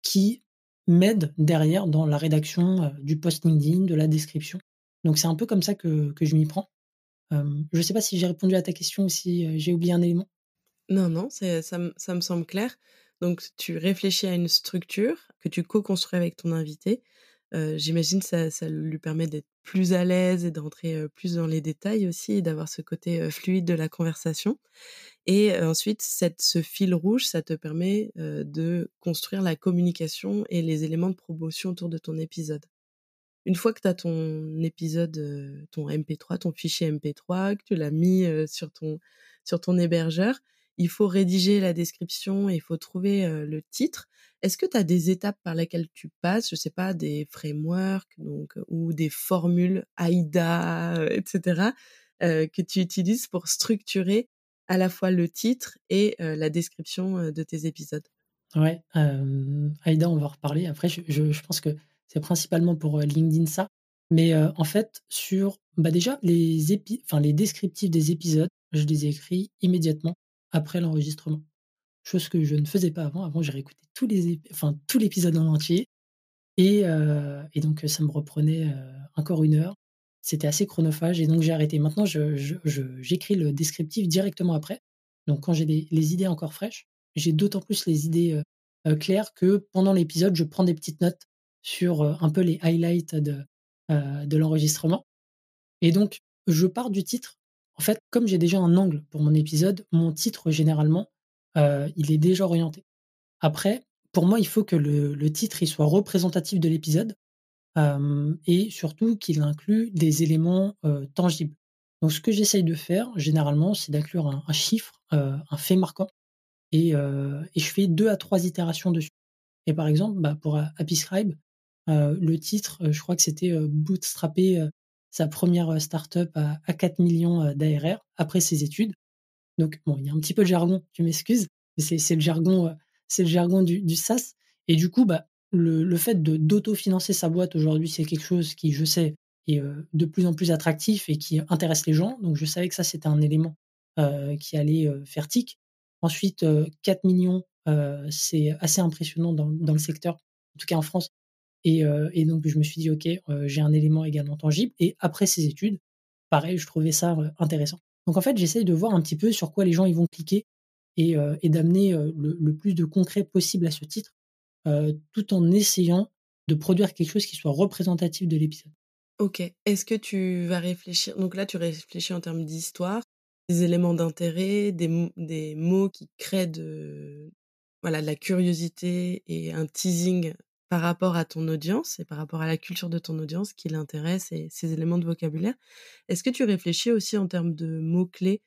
Speaker 2: qui m'aide derrière dans la rédaction du post LinkedIn, de la description. Donc c'est un peu comme ça que, que je m'y prends. je ne sais pas si j'ai répondu à ta question ou si j'ai oublié un élément.
Speaker 1: Non, non, ça, ça me semble clair. Donc tu réfléchis à une structure que tu co-construis avec ton invité j'imagine ça, ça lui permet d'être plus à l'aise et d'entrer plus dans les détails aussi d'avoir ce côté fluide de la conversation. Et ensuite, ce fil rouge, ça te permet de construire la communication et les éléments de promotion autour de ton épisode. Une fois que tu as ton épisode, ton MP3, ton fichier MP3, que tu l'as mis sur, ton, sur ton hébergeur, il faut rédiger la description il faut trouver le titre. Est-ce que tu as des étapes par lesquelles tu passes, je sais pas, des frameworks donc ou des formules AIDA, etc. que tu utilises pour structurer à la fois le titre et la description de tes épisodes?
Speaker 2: Ouais, AIDA, on va en reparler. Après, je, pense que c'est principalement pour LinkedIn ça. Mais en fait, sur bah déjà les, enfin, les descriptifs des épisodes, je les ai écrits immédiatement après l'enregistrement. Chose que je ne faisais pas avant. Avant, j'ai réécouté tous les enfin, tout l'épisode en entier. Et, et, donc, ça me reprenait encore une heure. C'était assez chronophage et donc j'ai arrêté. Maintenant, j'écris le descriptif directement après. Donc, quand j'ai les idées encore fraîches, j'ai d'autant plus les idées claires que pendant l'épisode, je prends des petites notes sur un peu les highlights de l'enregistrement. Et donc, je pars du titre en fait, comme j'ai déjà un angle pour mon épisode, mon titre, généralement, euh, il est déjà orienté. Après, pour moi, il faut que le, titre soit représentatif de l'épisode euh, et surtout qu'il inclut des éléments euh, tangibles. Donc, ce que j'essaye de faire, généralement, c'est d'inclure un, chiffre, un fait marquant, et, je fais deux à trois itérations dessus. Et par exemple, bah, pour Happy Scribe, le titre, je crois que c'était Bootstrapper sa première startup à, à 4 millions d'ARR après ses études. Donc, bon, il y a un petit peu de jargon, tu m'excuses, mais c'est le jargon, c'est le jargon du, du, SaaS. Et du coup, bah, le, le fait d'autofinancer sa boîte aujourd'hui, c'est quelque chose qui, je sais, est de plus en plus attractif et qui intéresse les gens. Donc, je savais que ça, c'était un élément qui allait faire tic. Ensuite, 4 millions, c'est assez impressionnant dans, dans, le secteur, en tout cas en France. Et, donc, je me suis dit, OK, j'ai un élément également tangible. Et après ces études, pareil, je trouvais ça intéressant. Donc, en fait, j'essaye de voir un petit peu sur quoi les gens ils vont cliquer et, d'amener le, plus de concret possible à ce titre, tout en essayant de produire quelque chose qui soit représentatif de l'épisode.
Speaker 1: Ok. Est-ce que tu vas réfléchir Donc là, tu réfléchis en termes d'histoire, des éléments d'intérêt, des, des mots qui créent de, voilà, de la curiosité et un teasing par rapport à ton audience et par rapport à la culture de ton audience qui l'intéresse et ces éléments de vocabulaire. Est-ce que tu réfléchis aussi en termes de mots-clés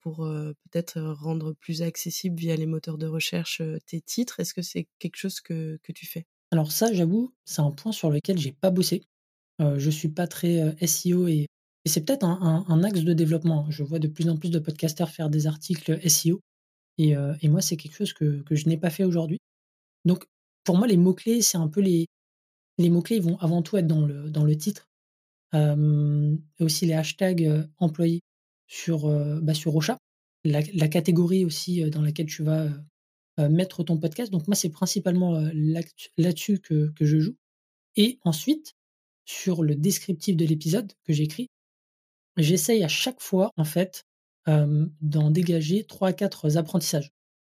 Speaker 1: pour peut-être rendre plus accessible via les moteurs de recherche tes titres? Est-ce que c'est quelque chose que, que tu fais?
Speaker 2: Alors ça, j'avoue, c'est un point sur lequel j'ai pas bossé. je suis pas très SEO et, c'est peut-être un, axe de développement. Je vois de plus en plus de podcasteurs faire des articles SEO Et, moi, c'est quelque chose que, je n'ai pas fait aujourd'hui. Donc, pour moi, les mots-clés, c'est un peu les. Les mots-clés, ils vont avant tout être dans le, dans le titre. aussi les hashtags employés sur, bah, sur Ocha. La, catégorie aussi dans laquelle tu vas mettre ton podcast. Donc, moi, c'est principalement là-dessus que, que je joue. Et ensuite, sur le descriptif de l'épisode que j'écris, j'essaye à chaque fois, en fait, d'en dégager 3 à 4 apprentissages.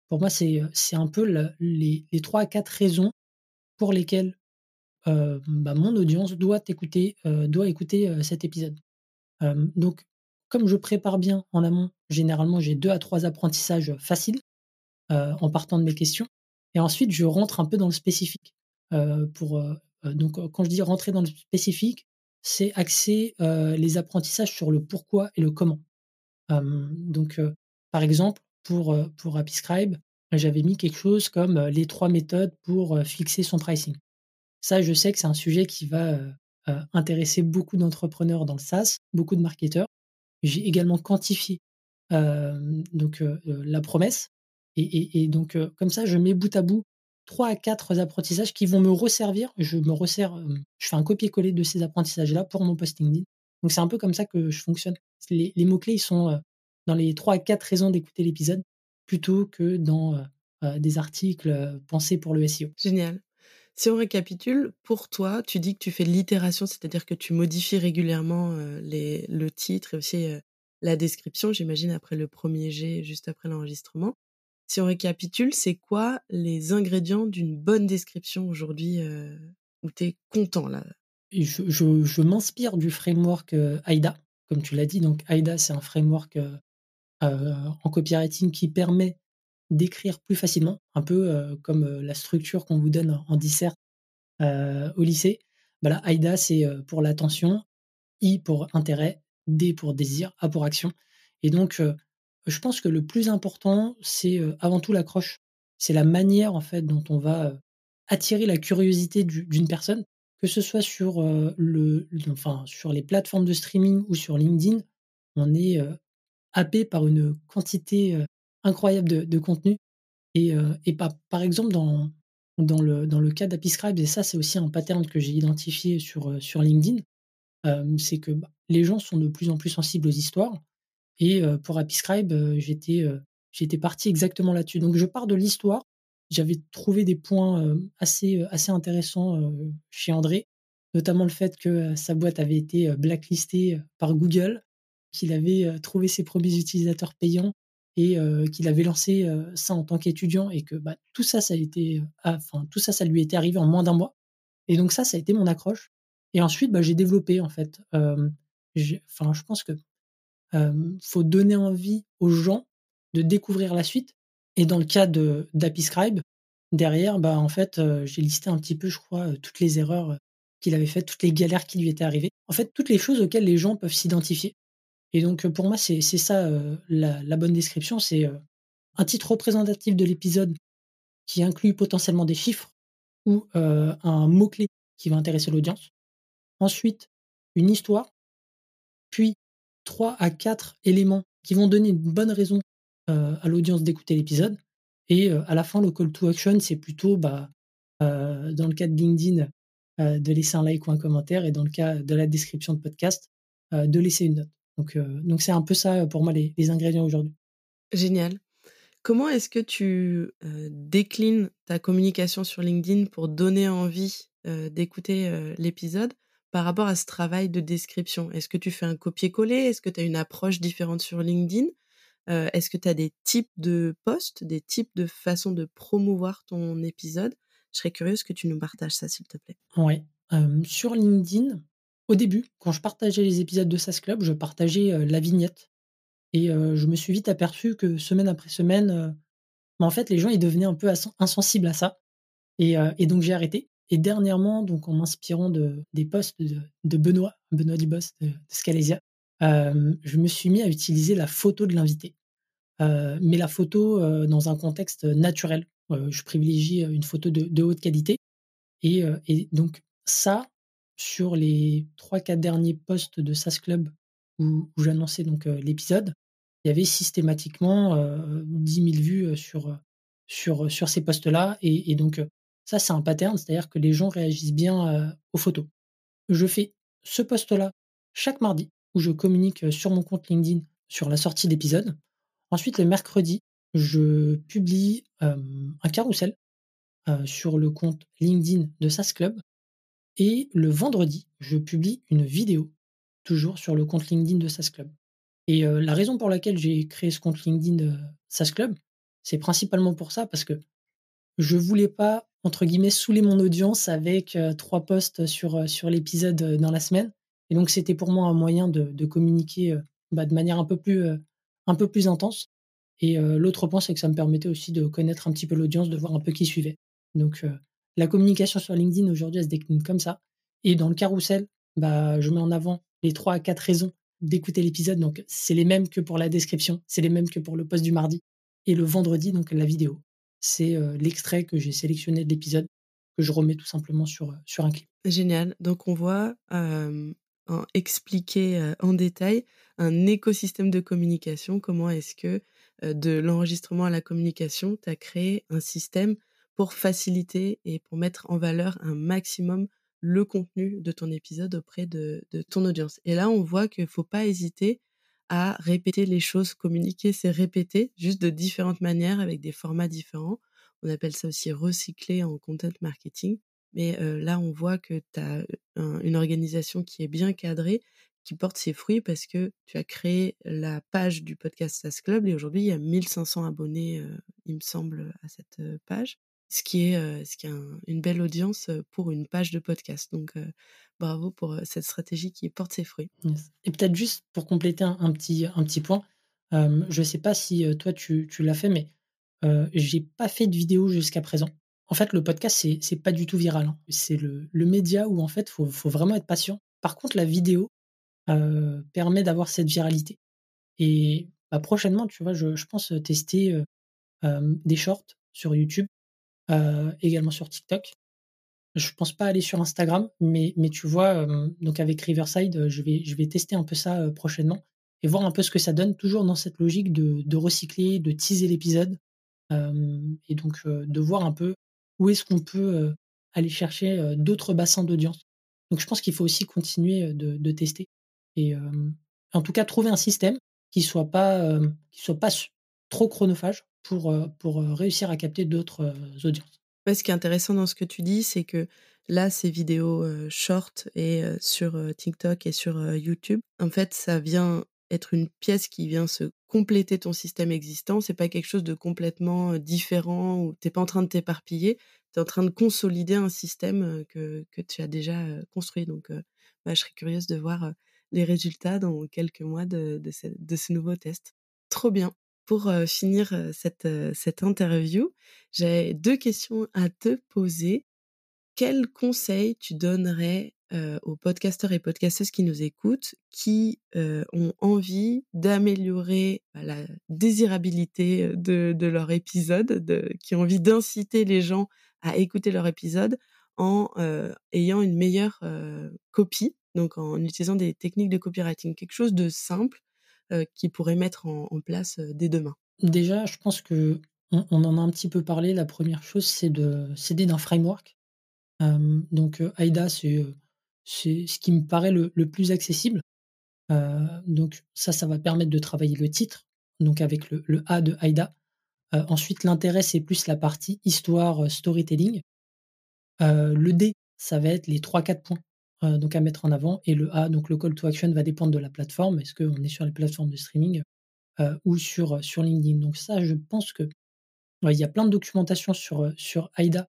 Speaker 2: Pour moi, c'est un peu les, les 3 à 4 raisons pour lesquelles bah, mon audience doit écouter, doit écouter cet épisode. donc, comme je prépare bien en amont, généralement j'ai 2 à 3 apprentissages faciles en partant de mes questions. Et ensuite, je rentre un peu dans le spécifique. pour, donc, quand je dis rentrer dans le spécifique, c'est axer les apprentissages sur le pourquoi et le comment donc, par exemple, pour, pour Apiscribe, j'avais mis quelque chose comme les trois méthodes pour fixer son pricing. Ça, je sais que c'est un sujet qui va intéresser beaucoup d'entrepreneurs dans le SaaS, beaucoup de marketeurs. J'ai également quantifié donc la promesse. Et, donc, comme ça, je mets bout à bout trois à quatre apprentissages qui vont me resservir. Je me resserre, je fais un copier-coller de ces apprentissages-là pour mon posting Donc, c'est un peu comme ça que je fonctionne les, mots-clés, ils sont dans les 3 à 4 raisons d'écouter l'épisode plutôt que dans des articles pensés pour le SEO.
Speaker 1: Génial. Si on récapitule, pour toi, tu dis que tu fais de l'itération, c'est-à-dire que tu modifies régulièrement les, le titre et aussi la description, j'imagine, après le premier jet, juste après l'enregistrement. Si on récapitule, c'est quoi les ingrédients d'une bonne description aujourd'hui où tu es content là?
Speaker 2: Je, je m'inspire du framework AIDA, comme tu l'as dit, donc AIDA, c'est un framework euh, euh, en copywriting qui permet d'écrire plus facilement, un peu euh, comme la structure qu'on vous donne en, dissert au lycée. Bah AIDA, c'est pour l'attention, I pour intérêt, D pour désir, A pour action. Et donc, je pense que le plus important, c'est avant tout l'accroche. C'est la manière en fait dont on va attirer la curiosité d'une personne que ce soit sur, le, enfin, sur les plateformes de streaming ou sur LinkedIn, on est happé par une quantité incroyable de, contenu. Et, et par exemple, dans, dans, le, dans le cas d'Apiscribe, et ça, c'est aussi un pattern que j'ai identifié sur, sur LinkedIn, c'est que bah, les gens sont de plus en plus sensibles aux histoires. Et pour Apiscribe, j'étais j'étais parti exactement là-dessus. Donc, je pars de l'histoire j'avais trouvé des points assez, assez intéressants chez André, notamment le fait que sa boîte avait été blacklistée par Google, qu'il avait trouvé ses premiers utilisateurs payants et qu'il avait lancé ça en tant qu'étudiant et que bah, tout ça, ça a été, tout ça, ça lui était arrivé en moins d'un mois. Et donc ça, ça a été mon accroche. Et ensuite, bah, j'ai développé en fait. Enfin, je pense que faut donner envie aux gens de découvrir la suite et dans le cas d'Apiscribe, derrière, bah, en fait, j'ai listé un petit peu, je crois, toutes les erreurs qu'il avait faites, toutes les galères qui lui étaient arrivées. En fait, toutes les choses auxquelles les gens peuvent s'identifier. Et donc, pour moi, c'est ça la, bonne description. C'est un titre représentatif de l'épisode qui inclut potentiellement des chiffres ou un mot-clé qui va intéresser l'audience. Ensuite, une histoire. Puis, trois à quatre éléments qui vont donner une bonne raison euh, à l'audience d'écouter l'épisode. Et euh, à la fin, le call to action, c'est plutôt, bah, euh, dans le cas de LinkedIn, de laisser un like ou un commentaire, et dans le cas de la description de podcast, de laisser une note. Donc, donc c'est un peu ça pour moi les, ingrédients aujourd'hui.
Speaker 1: Génial. Comment est-ce que tu déclines ta communication sur LinkedIn pour donner envie d'écouter l'épisode par rapport à ce travail de description? Est-ce que tu fais un copier-coller? Est-ce que tu as une approche différente sur LinkedIn? Est-ce que tu as des types de posts, des types de façons de promouvoir ton épisode? Je serais curieuse que tu nous partages ça, s'il te plaît.
Speaker 2: Oui. sur LinkedIn, au début, quand je partageais les épisodes de SAS Club, je partageais la vignette. Et je me suis vite aperçu que semaine après semaine, bah, en fait, les gens ils devenaient un peu insensibles à ça. Et, donc j'ai arrêté. Et dernièrement, donc en m'inspirant de, des posts de, Benoît, Benoît Dubos de, de Scalesia, je me suis mis à utiliser la photo de l'invité. mais la photo dans un contexte naturel. je privilégie une photo de, haute qualité. Et, donc ça, sur les 3-4 derniers posts de SAS Club où, j'annonçais donc l'épisode, il y avait systématiquement 10 000 vues sur, ces posts-là. Et, donc, ça, c'est un pattern, c'est-à-dire que les gens réagissent bien aux photos. Je fais ce post-là chaque mardi où je communique sur mon compte LinkedIn sur la sortie d'épisode. Ensuite, le mercredi, je publie un carrousel sur le compte LinkedIn de SAS Club. Et le vendredi, je publie une vidéo, toujours sur le compte LinkedIn de SAS Club. Et la raison pour laquelle j'ai créé ce compte LinkedIn de SAS Club, c'est principalement pour ça, parce que je voulais pas, entre guillemets, saouler mon audience avec trois posts sur, sur l'épisode dans la semaine. Et donc, c'était pour moi un moyen de, communiquer bah, de manière un peu plus, un peu plus intense. Et l'autre point, c'est que ça me permettait aussi de connaître un petit peu l'audience, de voir un peu qui suivait. Donc, la communication sur LinkedIn aujourd'hui, elle se décline comme ça. Et dans le carrousel, bah, je mets en avant les trois à quatre raisons d'écouter l'épisode. Donc, c'est les mêmes que pour la description, c'est les mêmes que pour le post du mardi. Et le vendredi, donc la vidéo, c'est l'extrait que j'ai sélectionné de l'épisode que je remets tout simplement sur, sur un clip.
Speaker 1: Génial. Donc, on voit expliquer en détail un écosystème de communication. Comment est-ce que de l'enregistrement à la communication, tu as créé un système pour faciliter et pour mettre en valeur un maximum le contenu de ton épisode auprès de, ton audience. Et là, on voit qu'il ne faut pas hésiter à répéter les choses. Communiquer, c'est répéter, juste de différentes manières, avec des formats différents. On appelle ça aussi recycler en content marketing. Mais là, on voit que tu as une organisation qui est bien cadrée, qui porte ses fruits parce que tu as créé la page du podcast SAS Club et aujourd'hui, il y a 1500 abonnés, il me semble, à cette page ce qui est, une belle audience pour une page de podcast. Donc, bravo pour cette stratégie qui porte ses fruits.
Speaker 2: Et peut-être juste pour compléter un, petit, point, je ne sais pas si toi tu, l'as fait, mais j'ai pas fait de vidéo jusqu'à présent. En fait, le podcast, c'est, c'est pas du tout viral. Hein. C'est le, média où en fait, faut, faut vraiment être patient. Par contre, la vidéo permet d'avoir cette viralité. Et bah, prochainement, tu vois, je, pense tester des shorts sur YouTube euh, également sur TikTok. Je pense pas aller sur Instagram, mais, mais tu vois, euh, donc avec Riverside, euh, je vais, je vais tester un peu ça prochainement et voir un peu ce que ça donne, toujours dans cette logique de, de recycler, de teaser l'épisode et donc de voir un peu où est-ce qu'on peut aller chercher d'autres bassins d'audience. Donc je pense qu'il faut aussi continuer de, de tester et en tout cas trouver un système qui soit soit pas trop chronophage pour, réussir à capter d'autres audiences.
Speaker 1: ce qui est intéressant dans ce que tu dis, c'est que là, ces vidéos short et sur TikTok et sur YouTube, en fait, ça vient être une pièce qui vient se compléter ton système existant. C'est pas quelque chose de complètement différent ou t'es pas en train de t'éparpiller. Tu es en train de consolider un système que, que tu as déjà construit. Donc, bah, je serais curieuse de voir les résultats dans quelques mois de, de, ce, de ce nouveau test. Trop bien pour finir cette, interview, j'ai deux questions à te poser. Quels conseils tu donnerais aux podcasteurs et podcasteuses qui nous écoutent, qui ont envie d'améliorer bah, la désirabilité de, leur épisode, de, qui ont envie d'inciter les gens à écouter leur épisode en ayant une meilleure copie, donc en utilisant des techniques de copywriting, quelque chose de simple qui pourrait mettre en, place euh, dès demain
Speaker 2: Déjà, je pense que on, en a un petit peu parlé. La première chose, c'est de s'aider d'un framework. Euh, donc, AIDA, c'est ce qui me paraît le, plus accessible. donc, ça, ça va permettre de travailler le titre, donc avec le, le A de AIDA. ensuite, l'intérêt, c'est plus la partie histoire, storytelling. le D, ça va être les 3-4 points euh, donc à mettre en avant. Et le A, donc le call to action, va dépendre de la plateforme. Est-ce qu'on est sur les plateformes de streaming euh, ou sur, euh, sur LinkedIn? Donc ça, je pense que il y a plein de documentation sur, sur AIDA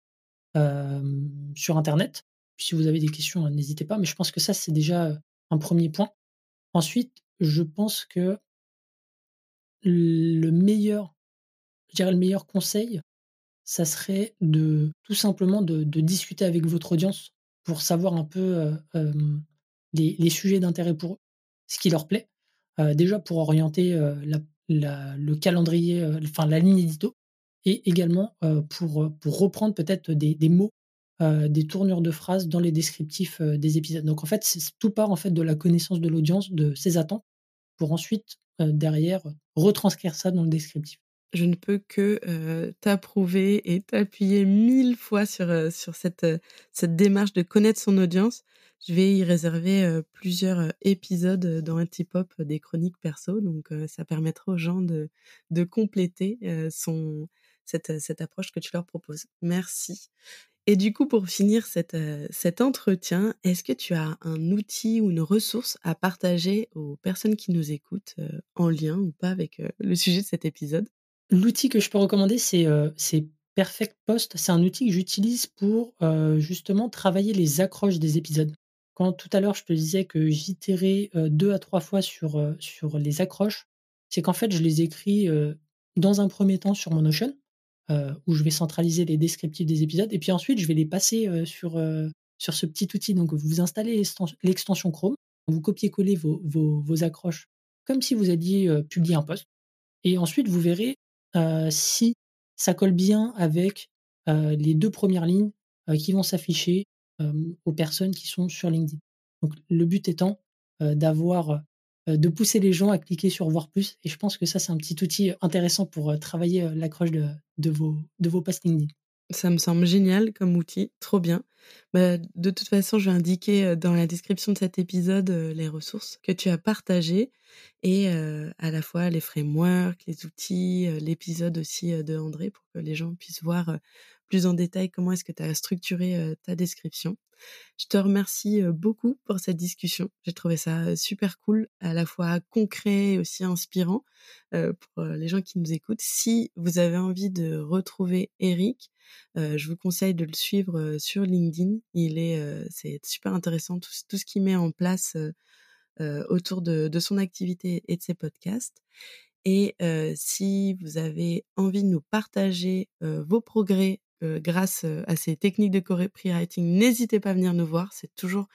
Speaker 2: sur Internet. Si vous avez des questions, n'hésitez pas. Mais je pense que ça, c'est déjà un premier point. Ensuite, je pense que le meilleur, le meilleur conseil, ça serait de tout simplement de discuter avec votre audience pour savoir un peu les, sujets d'intérêt pour eux, ce qui leur plaît. déjà pour orienter le calendrier, enfin la ligne édito, et également pour, pour reprendre peut-être des, mots, des tournures de phrases dans les descriptifs des épisodes. Donc en fait, tout part en fait de la connaissance de l'audience, de ses attentes, pour ensuite derrière retranscrire ça dans le descriptif.
Speaker 1: Je ne peux que t'approuver et t'appuyer mille fois sur, sur cette, cette démarche de connaître son audience. Je vais y réserver plusieurs épisodes dans Antipop des chroniques perso, donc ça permettra aux gens de, de compléter son, cette, cette approche que tu leur proposes. Merci. Et du coup, pour finir cette, cet entretien, est-ce que tu as un outil ou une ressource à partager aux personnes qui nous écoutent en lien ou pas avec le sujet de cet épisode?
Speaker 2: L'outil que je peux recommander, c'est Perfect Post. C'est un outil que j'utilise pour justement travailler les accroches des épisodes. Quand tout à l'heure je te disais que j'itérais deux à trois fois sur, sur les accroches, c'est qu'en fait je les écris dans un premier temps sur mon Notion, où je vais centraliser les descriptifs des épisodes, et puis ensuite je vais les passer sur, sur ce petit outil. Donc vous installez l'extension Chrome, vous copiez-collez vos, vos, vos, accroches comme si vous aviez publié un post, et ensuite vous verrez si ça colle bien avec les deux premières lignes qui vont s'afficher aux personnes qui sont sur LinkedIn. Donc le but étant d'avoir de pousser les gens à cliquer sur voir plus et je pense que ça c'est un petit outil intéressant pour travailler l'accroche de, de, vos, de vos LinkedIn.
Speaker 1: Ça me semble génial comme outil, trop bien. Bah, de toute façon, je vais indiquer dans la description de cet épisode les ressources que tu as partagées et à la fois les frameworks, les outils, l'épisode aussi de André pour que les gens puissent voir plus en détail comment est-ce que tu as structuré ta description. Je te remercie beaucoup pour cette discussion. J'ai trouvé ça super cool, à la fois concret et aussi inspirant pour les gens qui nous écoutent. Si vous avez envie de retrouver Eric, je vous conseille de le suivre sur LinkedIn. Il est, c'est super intéressant tout, ce qu'il met en place autour de, son activité et de ses podcasts. Et si vous avez envie de nous partager vos progrès grâce à ces techniques de copywriting, n'hésitez pas à venir nous voir. C'est toujours,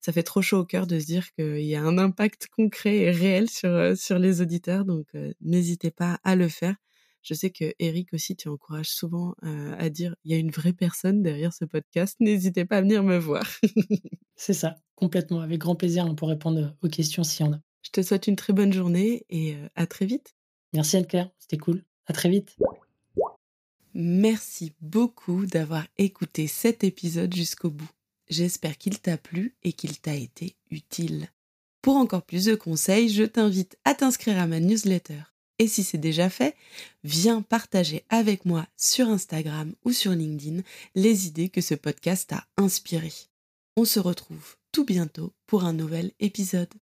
Speaker 1: ça fait trop chaud au cœur de se dire qu'il y a un impact concret et réel sur, sur les auditeurs. Donc, n'hésitez pas à le faire. Je sais que Eric aussi, tu encourages souvent à dire il y a une vraie personne derrière ce podcast. N'hésitez pas à venir me voir.
Speaker 2: C'est ça, complètement. Avec grand plaisir hein, pour répondre aux questions s'il y en a.
Speaker 1: Je te souhaite une très bonne journée et à très vite.
Speaker 2: Merci Anne-Claire, c'était cool. À très vite.
Speaker 1: Merci beaucoup d'avoir écouté cet épisode jusqu'au bout. J'espère qu'il t'a plu et qu'il t'a été utile. Pour encore plus de conseils, je t'invite à t'inscrire à ma newsletter. Et si c'est déjà fait, viens partager avec moi sur Instagram ou sur LinkedIn les idées que ce podcast a inspirées. On se retrouve tout bientôt pour un nouvel épisode.